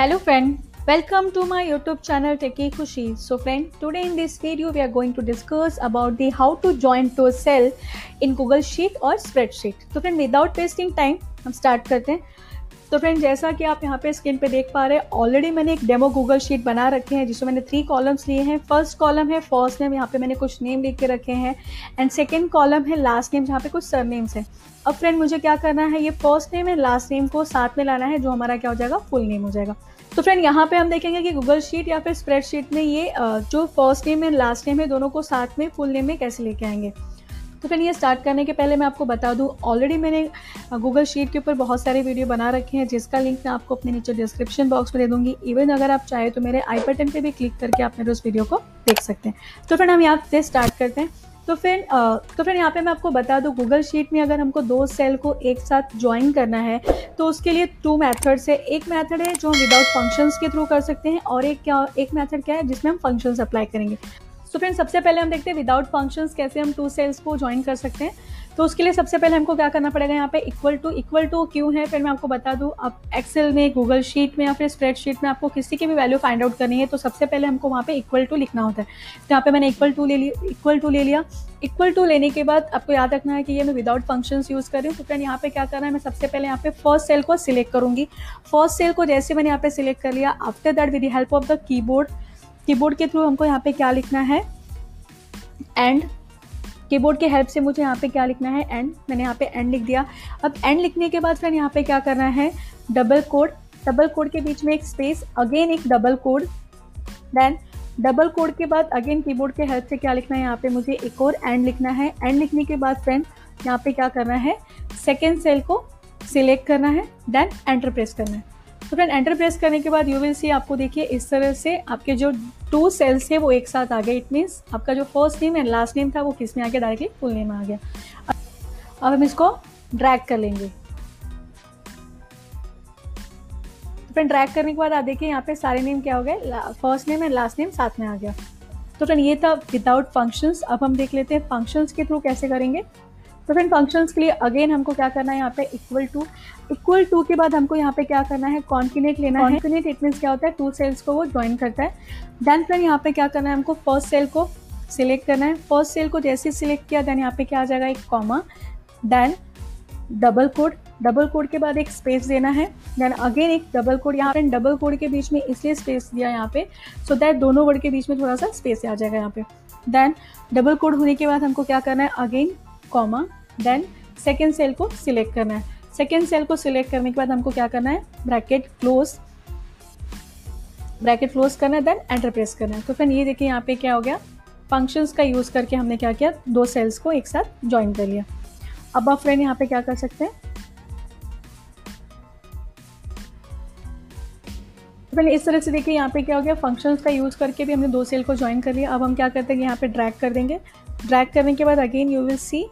Hello friend welcome to my YouTube channel Techy Khushi so friend today in this video we are going to discuss about the how to join two cell in Google sheet और spreadsheet तो friend without wasting time हम start करते हैं। तो friend जैसा कि आप यहाँ पे स्क्रीन पे देख पा रहे हैं ऑलरेडी मैंने एक डेमो गूगल शीट बना रखे हैं, जिसमें मैंने थ्री कॉलम्स लिए हैं। फ़र्स्ट कॉलम है फ़र्स्ट नेम यहाँ पे मैंने कुछ नेम लिख के रखे हैं। एंड सेकेंड कॉलम है लास्ट नेम जहाँ पे कुछ सर नेम्स हैं। अब फ्रेंड मुझे क्या करना है, ये फ़र्स्ट नेम है लास्ट नेम को साथ में लाना है, जो हमारा क्या हो जाएगा फुल नेम हो जाएगा। तो फ्रेंड यहाँ पे हम देखेंगे कि गूगल शीट या फिर स्प्रेडशीट में ये जो first name and last name है, दोनों को साथ में फुल नेम में कैसे लेके आएँगे। तो फिर ये स्टार्ट करने के पहले मैं आपको बता दूँ ऑलरेडी मैंने गूगल शीट के ऊपर बहुत सारे वीडियो बना रखे हैं, जिसका लिंक मैं आपको अपने नीचे डिस्क्रिप्शन बॉक्स में दे दूँगी। इवन अगर आप चाहे तो मेरे आई बटन पर भी क्लिक करके आप मेरे उस वीडियो को देख सकते हैं। तो फिर हम यहाँ से स्टार्ट करते हैं। तो फिर तो फिर यहाँ पे मैं आपको बता दूँ गूगल शीट में अगर हमको दो सेल को एक साथ ज्वाइन करना है तो उसके लिए टू मेथड्स है। एक मेथड है जो हम विदाउट फ़ंक्शंस के थ्रू कर सकते हैं, और एक क्या, एक मेथड क्या है जिसमें हम फ़ंक्शंस अप्लाई करेंगे। सो फ्रेंड सबसे पहले हम देखते हैं विदाउट फ़ंक्शंस कैसे हम टू सेल्स को ज्वाइन कर सकते हैं। तो उसके लिए सबसे पहले हमको क्या करना पड़ेगा यहाँ पे? इक्वल टू इक्वल टू क्यों है? फिर मैं आपको बता दूँ आप एक्सेल में गूगल शीट में या फिर स्प्रेडशीट में आपको किसी की भी वैल्यू फाइंड आउट करनी है तो सबसे पहले हमको वहाँ पे इक्वल टू लिखना होता है। तो यहाँ पे मैंने इक्वल टू ले लिया इक्वल टू ले लिया। इक्वल टू लेने के बाद आपको याद रखना है कि ये मैं विदाउट फ़ंक्शन यूज़ कर रही हूँ। तो फ्रेंड यहाँ पे क्या करना है, मैं सबसे पहले यहाँ पे फ़र्स्ट सेल को सिलेक्ट करूँगी। फ़र्स्ट सेल को जैसे मैंने यहाँ पे सिलेक्ट कर लिया after that with the help of the keyboard keyboard के थ्रू हमको यहाँ पे क्या लिखना है? एंड कीबोर्ड के हेल्प से मुझे यहाँ पे क्या लिखना है? एंड मैंने यहाँ पे एंड लिख दिया। अब एंड लिखने के बाद फ्रेंड यहाँ पे क्या करना है? डबल कोड डबल कोड के बीच में एक स्पेस अगेन एक double quote then double quote के बाद अगेन कीबोर्ड के हेल्प से क्या लिखना है? यहाँ पे मुझे एक और एंड लिखना है। एंड लिखने के बाद फ्रेंड यहाँ पे क्या करना है? सेकेंड सेल को सिलेक्ट करना है। देन एंटर प्रेस करना है। तो फ्रेंड एंटर प्रेस करने के बाद यू विल सी आपको देखिए इस तरह से आपके जो टू सेल्स थे वो एक साथ आ गए। इट मीन्स आपका जो first name and last name था वो किसमें आ गया? डायरेक्टली फुल नेम आ गया। अब हम इसको ड्रैग कर लेंगे। तो फ्रेंड ड्रैग करने के बाद आप देखिए यहाँ पे सारे नेम क्या हो गए? First name and last name साथ में आ गया। तो फ्रेंड ये था विदाउट फ़ंक्शंस अब हम देख लेते हैं फ़ंक्शंस के थ्रू कैसे करेंगे। तो फ्रेंड फ़ंक्शंस के लिए अगेन हमको क्या करना है यहाँ पे इक्वल टू इक्वल टू के बाद हमको यहाँ पे क्या करना है? कॉन्फिनेट लेना है। कॉन्फिनेट इट मीन्स क्या होता है? टू सेल्स को वो ज्वाइन करता है। देन फ्रेंड यहाँ पे क्या करना है? हमको फ़र्स्ट सेल को सिलेक्ट करना है। फ़र्स्ट सेल को जैसे सिलेक्ट किया देन यहाँ पे क्या आ जाएगा? एक comma then double quote double quote के बाद एक स्पेस देना है। देन अगेन एक डबल कोड यहाँ पे डबल कोड के बीच में इसलिए स्पेस दिया यहाँ पे सो दैट दोनों वर्ड के बीच में थोड़ा सा स्पेस आ जाएगा यहाँ पे। देन डबल कोड होने के बाद हमको क्या करना है? Again comma then second cell को सिलेक्ट करना है। सेकेंड सेल को सिलेक्ट करने के बाद हमको क्या करना है? ब्रैकेट क्लोज ब्रैकेट क्लोज करना है देन एंटर प्रेस करना है। तो फ्रेंड ये देखिए यहाँ पे क्या हो गया? फ़ंक्शंस का यूज़ करके हमने क्या किया? दो सेल्स को एक साथ ज्वाइन कर लिया। अब आप फ्रेंड यहाँ पे क्या कर सकते हैं? पहले इस तरह से देखिए यहाँ पे क्या हो गया? फ़ंक्शंस का यूज़ करके भी हमने दो सेल को ज्वाइन कर लिया। अब हम क्या करते हैं यहाँ पे ड्रैग कर देंगे। ड्रैग करने के बाद अगेन यू विल सी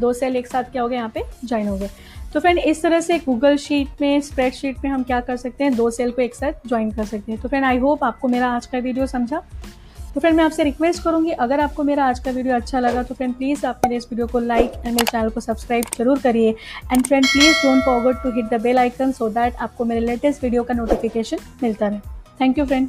दो सेल एक साथ क्या हो गए यहाँ पे ज्वाइन हो गए। तो फ्रेंड इस तरह से गूगल शीट में स्प्रेड शीट में हम क्या कर सकते हैं? दो सेल को एक साथ ज्वाइन कर सकते हैं। तो फ्रेंड आई होप आपको मेरा आज का वीडियो समझा। तो फ्रेंड मैं आपसे रिक्वेस्ट करूँगी, अगर आपको मेरा आज का वीडियो अच्छा लगा तो फ्रेंड प्लीज़ आप मेरे इस वीडियो को लाइक एंड मेरे चैनल को सब्सक्राइब ज़रूर करिए। And friend please don't forget to hit the bell icon so that आपको मेरे लेटेस्ट वीडियो का नोटिफिकेशन मिलता रहे। Thank you friend